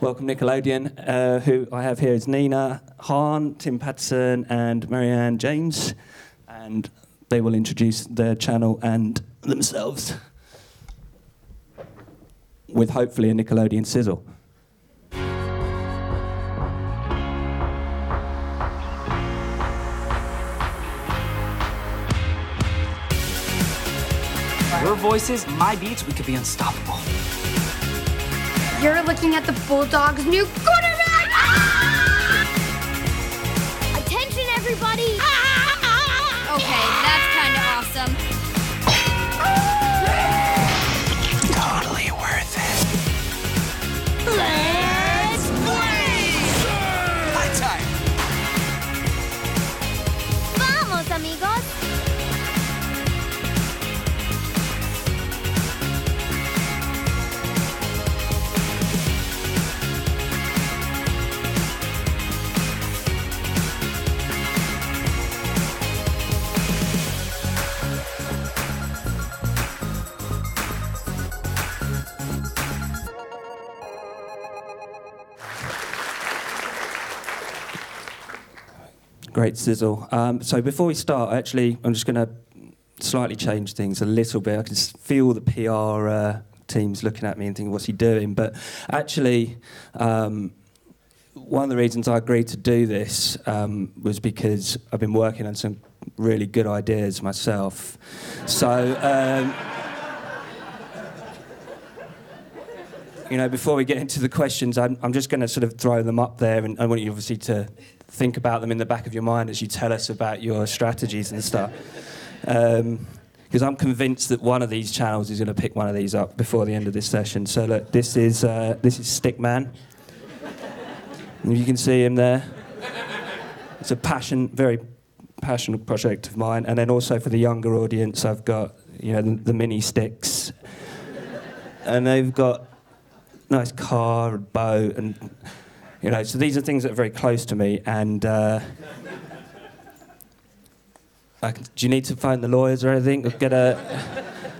welcome Nickelodeon, uh, who I have here is Nina Hahn, Tim Patterson, and Marianne James. And they will introduce their channel and themselves with hopefully a Nickelodeon sizzle. Your voices, my beats, we could be unstoppable. You're looking at the Bulldogs' new quarterback! Great sizzle. Um, so before we start, actually, I'm just going to slightly change things a little bit. I can feel the PR uh, teams looking at me and thinking, what's he doing? But actually, um, one of the reasons I agreed to do this um, was because I've been working on some really good ideas myself. So, um, you know, before we get into the questions, I'm, I'm just going to sort of throw them up there, and I want you obviously to think about them in the back of your mind as you tell us about your strategies and stuff. Because I'm convinced that one of these channels is going to pick one of these up before the end of this session. So look, this is uh, this is Stickman. You can see him there. It's a passion, very passionate project of mine. And then also for the younger audience, I've got you know the, the mini sticks, and they've got nice car and boat and you know so these are things that are very close to me and uh, can, do you need to phone the lawyers or anything? Get a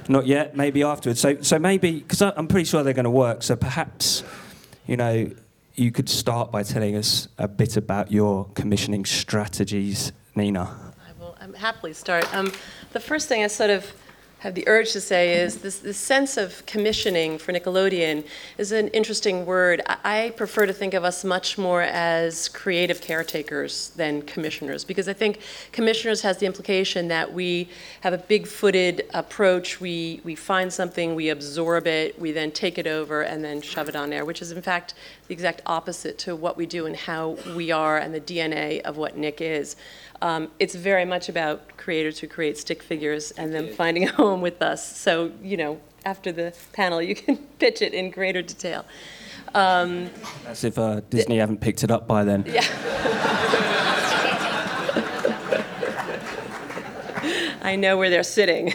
not yet maybe afterwards. So so maybe because I'm pretty sure they're going to work. So perhaps you know you could start by telling us a bit about your commissioning strategies Nina. I will um, happily start. Um, the first thing I sort of have the urge to say is this, this sense of commissioning for Nickelodeon is an interesting word. I, I prefer to think of us much more as creative caretakers than commissioners because I think commissioners has the implication that we have a big-footed approach. We, we find something, we absorb it, we then take it over and then shove it on air, which is in fact the exact opposite to what we do and how we are and the DNA of what Nick is. Um, it's very much about creators who create stick figures and then finding a home with us. So, you know, after the panel, you can pitch it in greater detail. Um, as if uh, Disney haven't picked it up by then Yeah. I know where they're sitting.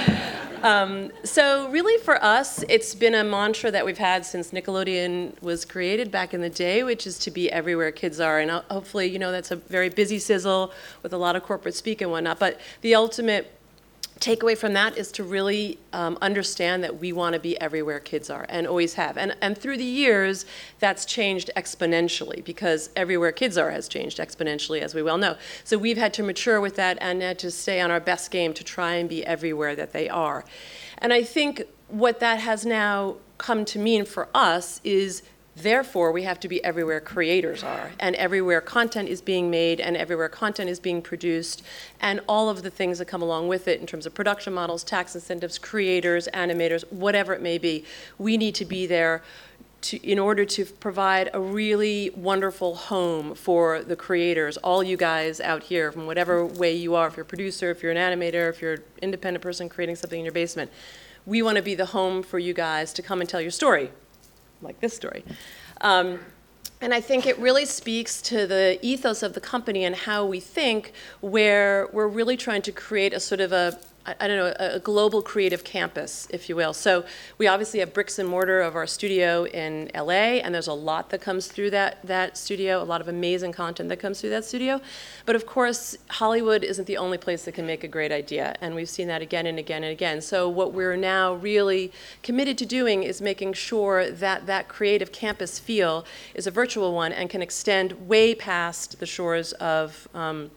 um, so, really, for us, it's been a mantra that we've had since Nickelodeon was created back in the day, which is to be everywhere kids are. And hopefully, you know, that's a very busy sizzle with a lot of corporate speak and whatnot. But the ultimate takeaway from that is to really um, understand that we want to be everywhere kids are and always have. And, and through the years, that's changed exponentially because everywhere kids are has changed exponentially, as we well know. So we've had to mature with that and had to stay on our best game to try and be everywhere that they are. And I think what that has now come to mean for us is Therefore, we have to be everywhere creators are, and everywhere content is being made, and everywhere content is being produced, and all of the things that come along with it in terms of production models, tax incentives, creators, animators, whatever it may be. We need to be there to, in order to provide a really wonderful home for the creators, all you guys out here, from whatever way you are, if you're a producer, if you're an animator, if you're an independent person creating something in your basement. We want to be the home for you guys to come and tell your story like this story. Um, and I think it really speaks to the ethos of the company and how we think, where we're really trying to create a sort of a, I, don't know, a, a global creative campus, if you will. So we obviously have bricks and mortar of our studio in LA, and there's a lot that comes through that, that studio, a lot of amazing content that comes through that studio. But of course, Hollywood isn't the only place that can make a great idea, and we've seen that again and again and again. So what we're now really committed to doing is making sure that that creative campus feel is a virtual one and can extend way past the shores of um,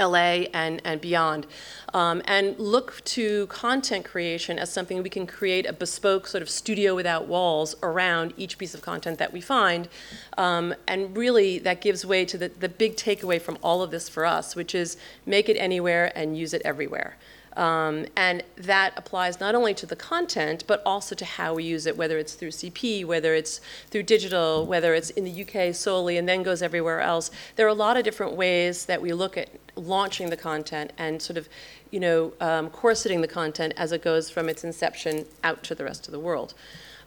LA and, and beyond. Um, and look to content creation as something we can create a bespoke sort of studio without walls around each piece of content that we find. Um, and really, that gives way to the, the big takeaway from all of this for us, which is make it anywhere and use it everywhere. Um, and that applies not only to the content, but also to how we use it, whether it's through CP, whether it's through digital, whether it's in the UK solely and then goes everywhere else. There are a lot of different ways that we look at launching the content and sort of, you know, um, corseting the content as it goes from its inception out to the rest of the world.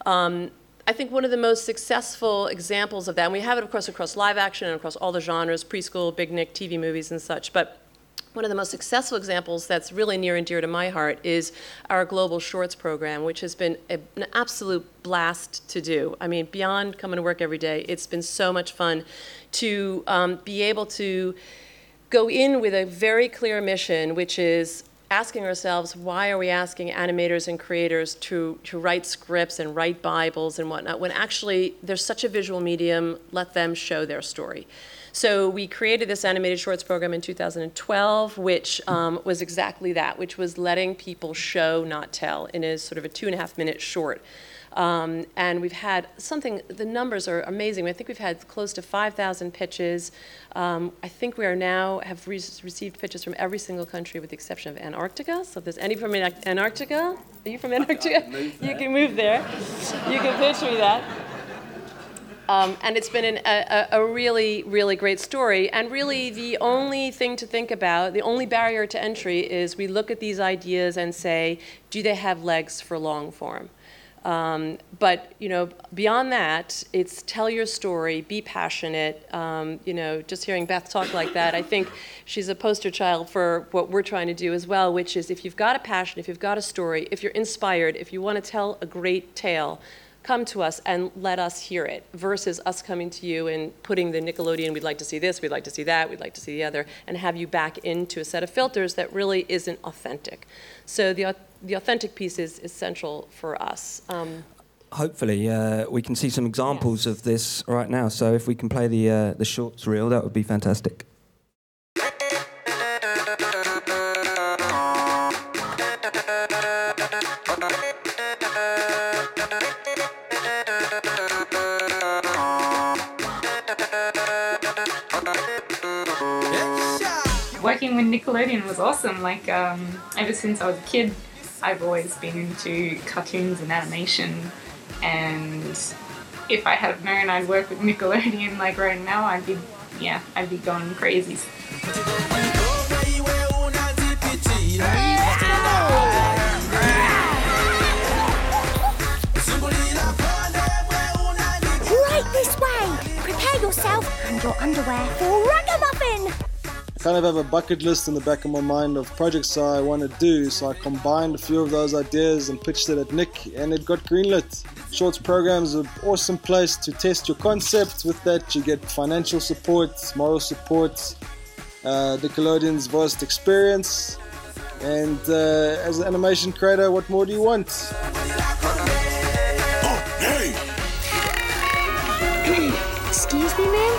Um, I think one of the most successful examples of that, and we have it, of course, across live action and across all the genres, preschool, big Nick, TV movies, and such, but one of the most successful examples that's really near and dear to my heart is our Global Shorts program, which has been a, an absolute blast to do. I mean, beyond coming to work every day, it's been so much fun to um, be able to go in with a very clear mission, which is asking ourselves why are we asking animators and creators to, to write scripts and write bibles and whatnot when actually there's such a visual medium let them show their story. So we created this animated shorts program in 2012 which um, was exactly that which was letting people show not tell in a sort of a two and a half minute short um, and we've had something, the numbers are amazing. I think we've had close to 5,000 pitches. Um, I think we are now have re- received pitches from every single country with the exception of Antarctica. So if there's any from An- Antarctica, are you from Antarctica? You can move there. You can pitch me that. Um, and it's been an, a, a really, really great story. And really, the only thing to think about, the only barrier to entry is we look at these ideas and say, do they have legs for long form? Um, but you know, beyond that, it's tell your story, be passionate. Um, you know, just hearing Beth talk like that, I think she's a poster child for what we're trying to do as well. Which is, if you've got a passion, if you've got a story, if you're inspired, if you want to tell a great tale, come to us and let us hear it. Versus us coming to you and putting the Nickelodeon, we'd like to see this, we'd like to see that, we'd like to see the other, and have you back into a set of filters that really isn't authentic. So the the authentic piece is essential for us. Um, Hopefully, uh, we can see some examples of this right now. So if we can play the uh, the shorts reel, that would be fantastic. Working with Nickelodeon was awesome. Like um, ever since I was a kid, I've always been into cartoons and animation, and if I had known I'd work with Nickelodeon like right now, I'd be yeah, I'd be going crazy. Right this way! Prepare yourself and your underwear for Ragamuffin! I kind of have a bucket list in the back of my mind of projects I want to do, so I combined a few of those ideas and pitched it at Nick, and it got greenlit. Shorts program is an awesome place to test your concept. With that, you get financial support, moral support, uh, Nickelodeon's vast experience, and uh, as an animation creator, what more do you want? Excuse me, ma'am?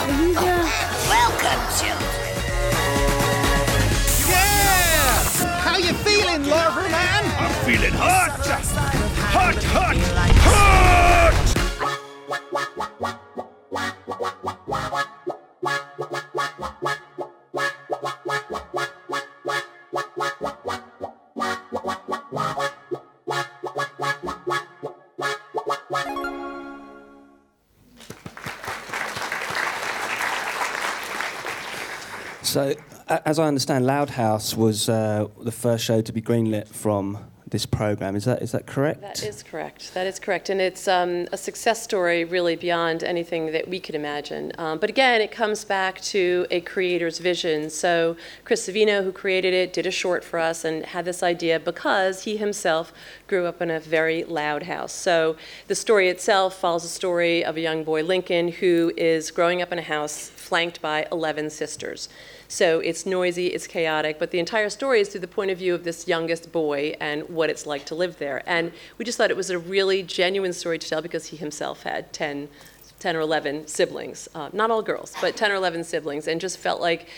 Are you the. Welcome, children. You feeling, man? I'm feeling hot! Hot, hot, hot! So, a- as I understand, Loud House was uh, the first show to be greenlit from this program. Is that is that correct? That is correct. That is correct. And it's um, a success story really beyond anything that we could imagine. Um, but again, it comes back to a creator's vision. So Chris Savino, who created it, did a short for us and had this idea because he himself grew up in a very loud house. So the story itself follows the story of a young boy, Lincoln, who is growing up in a house flanked by 11 sisters. So it's noisy, it's chaotic, but the entire story is through the point of view of this youngest boy and what it's like to live there. And we just thought it was a really genuine story to tell because he himself had 10 10 or 11 siblings, uh, not all girls, but 10 or 11 siblings, and just felt like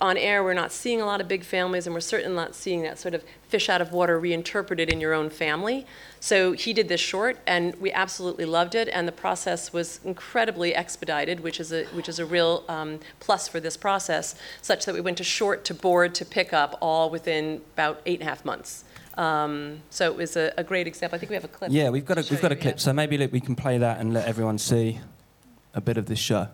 on air we're not seeing a lot of big families, and we're certainly not seeing that sort of fish out of water reinterpreted in your own family. So he did this short, and we absolutely loved it, and the process was incredibly expedited, which is a which is a real um, plus for this process, such that we went to short to board to pick up all within about eight and a half months. Um, so it was a, a great example. I think we have a clip. Yeah, we've got a we've got a clip, yeah. so maybe look, we can play that and let everyone see a bit of this show.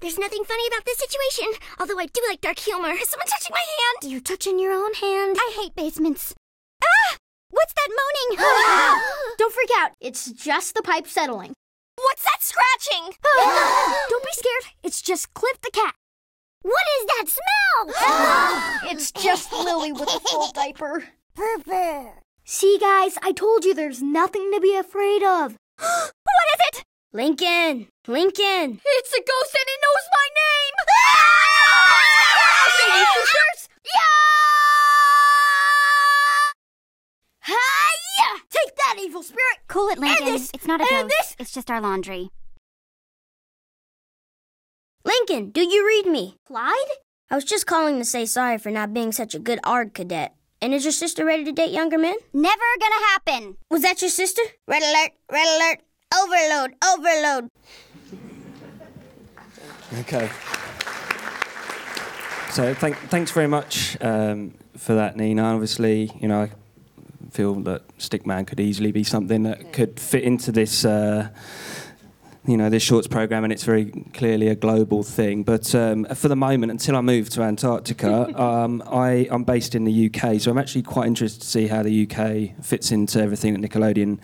There's nothing funny about this situation, although I do like dark humor. Someone touching my hand! You're touching your own hand. I hate basements. Ah! What's that moaning? Don't freak out. It's just the pipe settling. What's that scratching? Don't be scared. It's just Cliff the cat. What is that smell? it's just Lily with a full diaper. Perfect. See, guys, I told you there's nothing to be afraid of. what is it? Lincoln! Lincoln! It's a ghost and it knows my name! sisters! Yeah! Hiya! Take that, evil spirit! Cool it, Lincoln. This, it's not a ghost. this. It's just our laundry. Lincoln, do you read me? Clyde? I was just calling to say sorry for not being such a good ARD cadet. And is your sister ready to date younger men? Never gonna happen. Was that your sister? Red alert, red alert, overload, overload. Okay. So thank, thanks very much um, for that, Nina. Obviously, you know, I feel that Stickman could easily be something that could fit into this, uh, you know, this shorts program, and it's very clearly a global thing. But um, for the moment, until I move to Antarctica, um, I, I'm based in the UK, so I'm actually quite interested to see how the UK fits into everything that Nickelodeon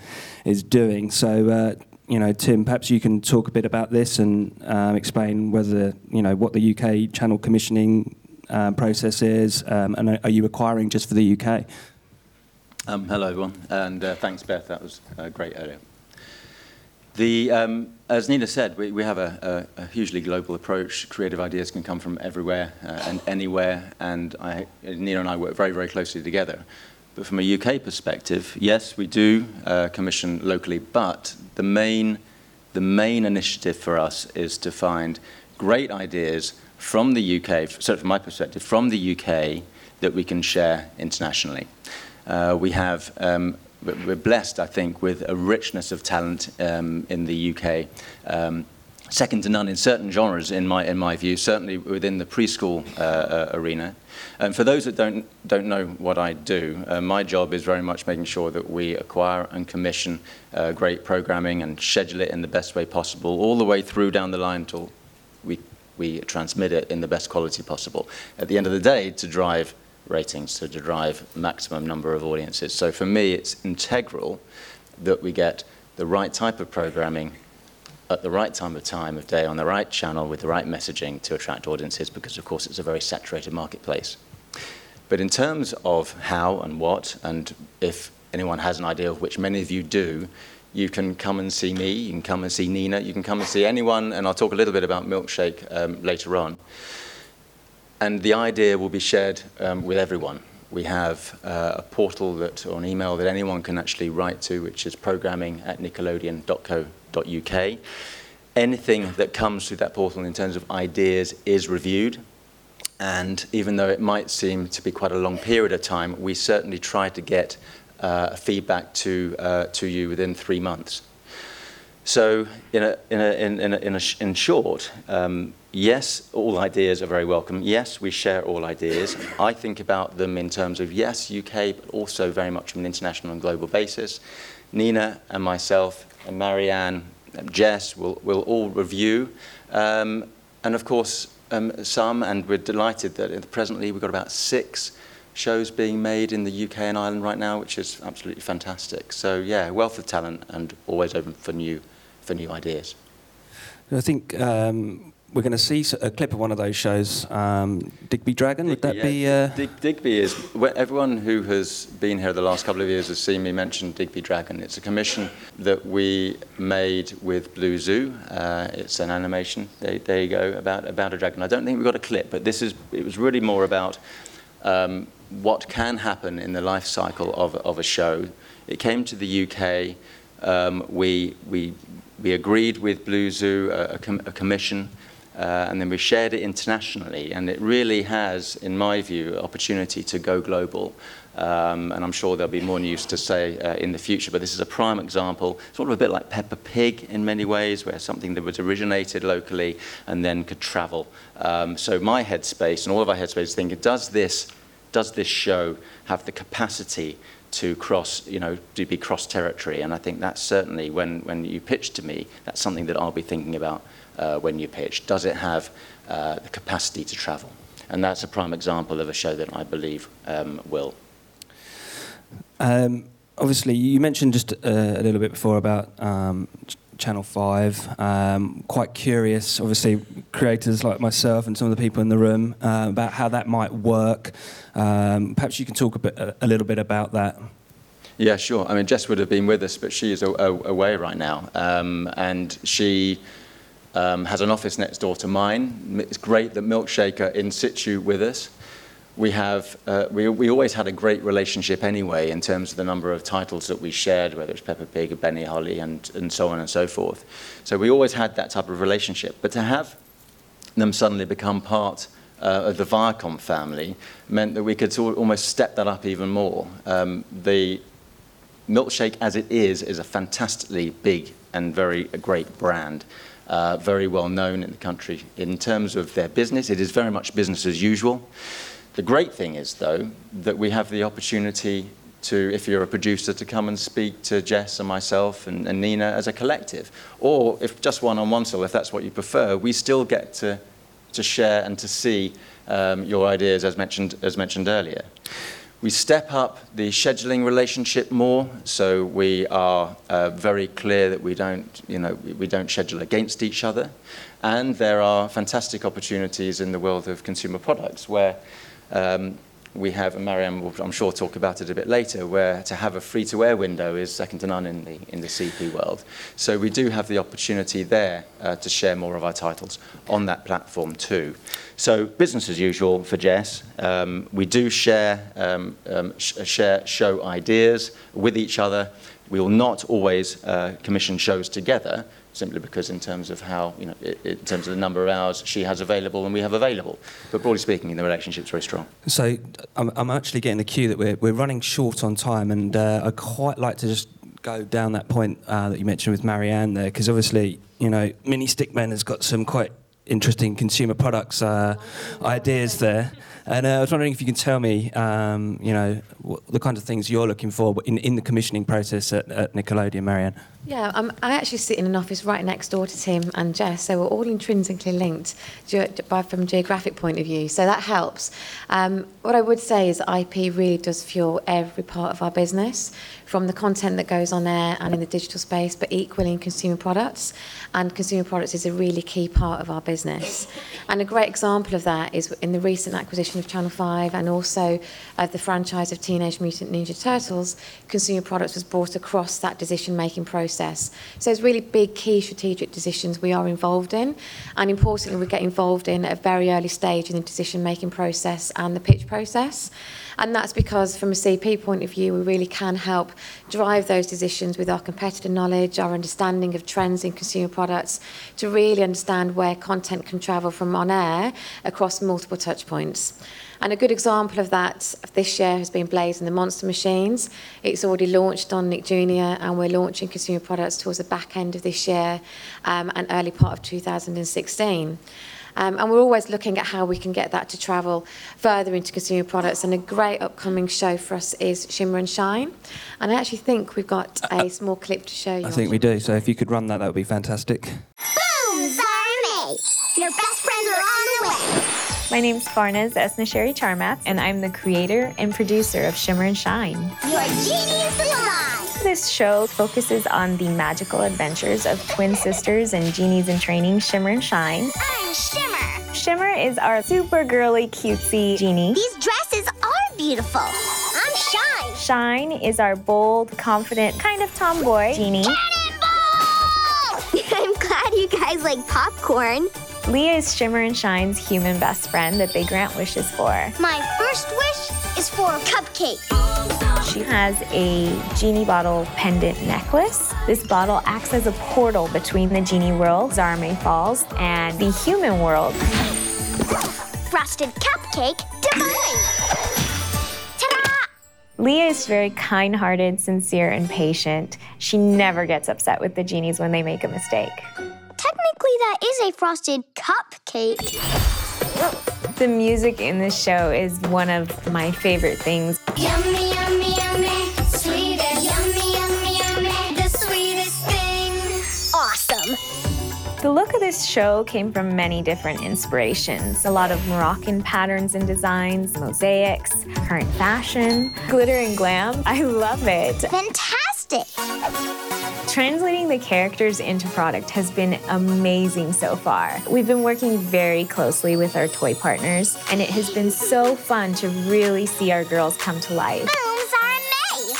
is doing. So. Uh, you know, Tim, perhaps you can talk a bit about this and um, explain whether, you know, what the UK channel commissioning um, process is, um, and are you acquiring just for the UK? Um, hello, everyone, and uh, thanks, Beth. That was uh, great earlier. The, um, as Nina said, we, we have a, a, a hugely global approach. Creative ideas can come from everywhere uh, and anywhere, and I, Nina and I work very, very closely together. But from a UK perspective, yes, we do uh, commission locally, but the main, the main initiative for us is to find great ideas from the UK, certainly from my perspective, from the UK that we can share internationally. Uh, we have, um, we're blessed, I think, with a richness of talent um, in the UK. Um, second to none in certain genres, in my, in my view, certainly within the preschool uh, uh, arena. And for those that don't, don't know what I do, uh, my job is very much making sure that we acquire and commission uh, great programming and schedule it in the best way possible, all the way through down the line till we, we transmit it in the best quality possible. At the end of the day, to drive ratings, to drive maximum number of audiences. So for me, it's integral that we get the right type of programming at the right time of time of day on the right channel with the right messaging to attract audiences because of course it's a very saturated marketplace. But in terms of how and what, and if anyone has an idea of which many of you do, you can come and see me, you can come and see Nina, you can come and see anyone, and I'll talk a little bit about Milkshake um, later on. And the idea will be shared um, with everyone. We have uh, a portal that, or an email that anyone can actually write to, which is programming at nickelodeon.co.uk. Anything that comes through that portal in terms of ideas is reviewed. And even though it might seem to be quite a long period of time, we certainly try to get uh, feedback to, uh, to you within three months. So, in, a, in, a, in, a, in, a, in short, um, yes, all ideas are very welcome. Yes, we share all ideas. I think about them in terms of, yes, UK, but also very much from an international and global basis. Nina and myself and Marianne and Jess will, will all review. Um, and of course, um, some, and we're delighted that presently we've got about six shows being made in the UK and Ireland right now, which is absolutely fantastic. So yeah, wealth of talent and always open for new for new ideas. I think um, we're going to see a clip of one of those shows. Um, Digby Dragon, would that Yeah, be? Uh, Dig, Digby is everyone who has been here the last couple of years has seen me mention Digby Dragon. It's a commission that we made with Blue Zoo. Uh, it's an animation. There, there you go about about a dragon. I don't think we've got a clip, but this is it was really more about um, what can happen in the life cycle of, of a show. It came to the UK. Um, we, we, we agreed with Blue Zoo a, a, com- a commission, uh, and then we shared it internationally. And it really has, in my view, opportunity to go global. Um, and I'm sure there'll be more news to say uh, in the future. But this is a prime example, sort of a bit like Peppa Pig in many ways, where something that was originated locally and then could travel. Um, so my headspace and all of our headspace is thinking, does this, does this show have the capacity to cross, you know, to be cross territory? And I think that's certainly when, when you pitch to me, that's something that I'll be thinking about uh, when you pitch. Does it have uh, the capacity to travel? And that's a prime example of a show that I believe um, will. Um, obviously, you mentioned just uh, a little bit before about um, Ch- Channel 5. Um, quite curious, obviously, creators like myself and some of the people in the room uh, about how that might work. Um, perhaps you can talk a, bit, a little bit about that. Yeah, sure. I mean, Jess would have been with us, but she is a, a, away right now. Um, and she um, has an office next door to mine. It's great that Milkshaker in situ with us. We have, uh, we, we always had a great relationship anyway in terms of the number of titles that we shared, whether it's Peppa Pig or Ben and Holly and, and so on and so forth. So we always had that type of relationship. But to have them suddenly become part uh, of the Viacom family meant that we could sort of almost step that up even more. Um, the Milkshake, as it is, is a fantastically big and very great brand, uh, very well known in the country. In terms of their business, it is very much business as usual. The great thing is, though, that we have the opportunity to, if you're a producer, to come and speak to Jess and myself and, and Nina as a collective. Or if just one on one, so if that's what you prefer, we still get to, to share and to see um, your ideas as mentioned, as mentioned earlier. We step up the scheduling relationship more, so we are uh, very clear that we don't, you know, we, don't schedule against each other. And there are fantastic opportunities in the world of consumer products where um, we have, and Marianne will, I'm sure, talk about it a bit later, where to have a free-to-air window is second to none in the, in the CP world. So we do have the opportunity there uh, to share more of our titles on that platform too. So business as usual for Jess. Um, we do share, um, um, sh- share show ideas with each other. We will not always uh, commission shows together, simply because in terms of how, you know, in terms of the number of hours she has available and we have available. But broadly speaking, the relationship's very strong. So I'm, I'm actually getting the cue that we're, we're running short on time, and uh, I'd quite like to just go down that point uh, that you mentioned with Marianne there, because obviously, you know, Mini Stickman has got some quite interesting consumer products uh, ideas there. And uh, I was wondering if you can tell me, um, you know, what, the kind of things you're looking for in, in the commissioning process at, at Nickelodeon, Marianne. Yeah, um, I actually sit in an office right next door to Tim and Jess, so we're all intrinsically linked ge- by, from a geographic point of view, so that helps. Um, what I would say is IP really does fuel every part of our business, from the content that goes on air and in the digital space, but equally in consumer products. And consumer products is a really key part of our business. And a great example of that is in the recent acquisition of Channel 5 and also of the franchise of Teenage Mutant Ninja Turtles, consumer products was brought across that decision making process. So it's really big, key strategic decisions we are involved in. And importantly, we get involved in at a very early stage in the decision making process and the pitch process. And that's because, from a CP point of view, we really can help drive those decisions with our competitor knowledge, our understanding of trends in consumer products, to really understand where content can travel from on air across multiple touch points. And a good example of that of this year has been Blaze and the Monster Machines. It's already launched on Nick Jr. and we're launching consumer products towards the back end of this year um, and early part of 2016. Um, and we're always looking at how we can get that to travel further into consumer products. And a great upcoming show for us is Shimmer and Shine. And I actually think we've got a small clip to show you. I think we do. So if you could run that, that would be fantastic. Boom! Zara Your best My name's Farnaz Esnaashari-Charmatz, and I'm the creator and producer of Shimmer and Shine. You're genius alive! This show focuses on the magical adventures of twin sisters and genies in training, Shimmer and Shine. I'm Shimmer. Shimmer is our super girly, cutesy genie. These dresses are beautiful. I'm Shine. Shine is our bold, confident, kind of tomboy genie. I'm glad you guys like popcorn. Leah is Shimmer and Shine's human best friend that they grant wishes for. My first wish is for a cupcake. She has a genie bottle pendant necklace. This bottle acts as a portal between the genie world, Zahramay Falls, and the human world. Frosted cupcake divine. Ta-da! Leah is very kind hearted, sincere, and patient. She never gets upset with the genies when they make a mistake. Technically, that is a frosted cupcake. The music in this show is one of my favorite things. Yummy, yummy, yummy, sweetest. Yummy, yummy, yummy, the sweetest thing. Awesome. The look of this show came from many different inspirations. A lot of Moroccan patterns and designs, mosaics, current fashion, glitter and glam. I love it. Fantastic. Translating the characters into product has been amazing so far. We've been working very closely with our toy partners, and it has been so fun to really see our girls come to life. Boom, Zahramay.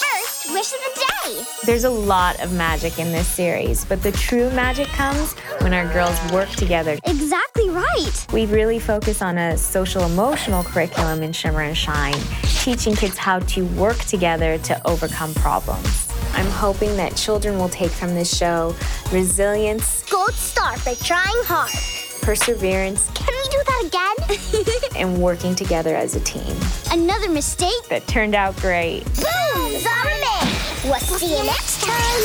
First wish of the day. There's a lot of magic in this series, but the true magic comes when our girls work together. Exactly right. We really focus on a social emotional curriculum in Shimmer and Shine, teaching kids how to work together to overcome problems. I'm hoping that children will take from this show resilience, Gold star for trying hard. perseverance, Can we do that again? and working together as a team. Another mistake? That turned out great. Boom, Zahramay. We'll see you next time.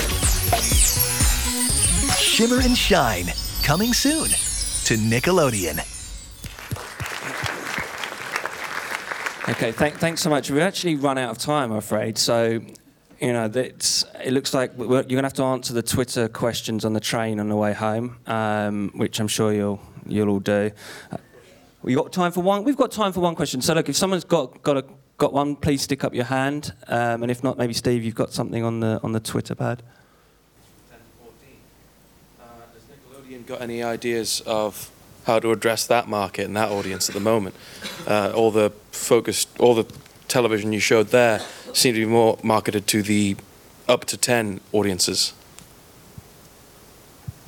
Shimmer and Shine, coming soon to Nickelodeon. Okay, thank, thanks so much. We've actually run out of time, I'm afraid. So, you know, it looks like you're going to have to answer the Twitter questions on the train on the way home, um, which I'm sure you'll you'll all do. We got time for one. We've got time for one question. So, look, if someone's got got a, got one, please stick up your hand. Um, and if not, maybe Steve, you've got something on the on the Twitter pad. Uh has Nickelodeon got any ideas of how to address that market and that audience at the moment? Uh, all the focus, all the television you showed there seemed to be more marketed to the up to 10 audiences.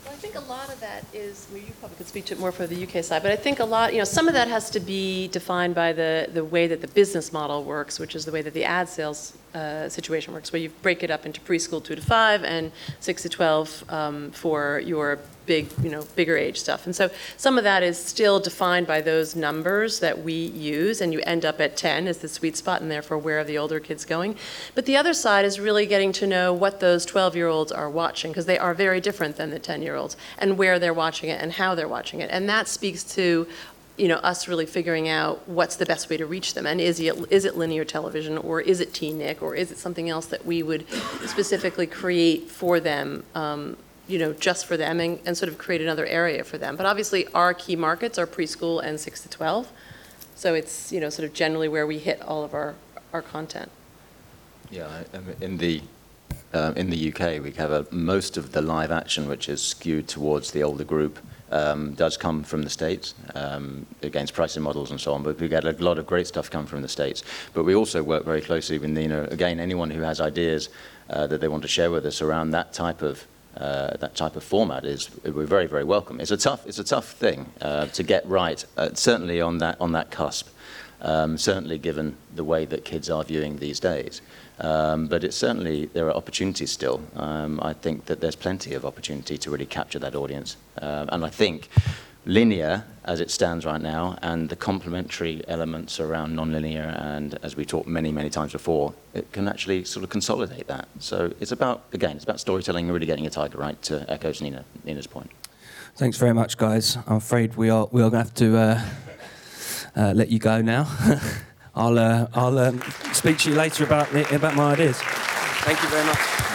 Well, I think a lot of that is, well, you probably could speak to it more for the UK side, but I think a lot, you know, some of that has to be defined by the, the way that the business model works, which is the way that the ad sales uh, situation works, where you break it up into preschool two to five and six to 12 um, for your big, you know, bigger age stuff. And so some of that is still defined by those numbers that we use, and you end up at 10 as the sweet spot, and therefore where are the older kids going? But the other side is really getting to know what those 12-year-olds are watching, because they are very different than the 10-year-olds, and where they're watching it and how they're watching it. And that speaks to you know, us really figuring out what's the best way to reach them, and is it, is it linear television, or is it Teen Nick, or is it something else that we would specifically create for them, um, you know, just for them, and, and sort of create another area for them. But obviously, our key markets are preschool and six to 12, so it's, you know, sort of generally where we hit all of our, our content. Yeah, in the uh, in the UK, we have a, most of the live action, which is skewed towards the older group, um, does come from the states um, against pricing models and so on. But we get a lot of great stuff come from the states. But we also work very closely with Nina, again anyone who has ideas uh, that they want to share with us around that type of. Uh, that type of format is we're very very welcome. It's a tough it's a tough thing uh, to get right. Uh, certainly on that on that cusp. Um, certainly given the way that kids are viewing these days. Um, but it's certainly, there are opportunities still. Um, I think that there's plenty of opportunity to really capture that audience. Um, and I think linear, as it stands right now, and the complementary elements around non-linear, and as we talked many, many times before, it can actually sort of consolidate that. So it's about, again, it's about storytelling and really getting a tiger right to echo Nina, Nina's point. Thanks very much, guys. I'm afraid we are we are going to have to uh, uh, let you go now. I'll uh, I'll um, speak to you later about the, about my ideas. Thank you very much.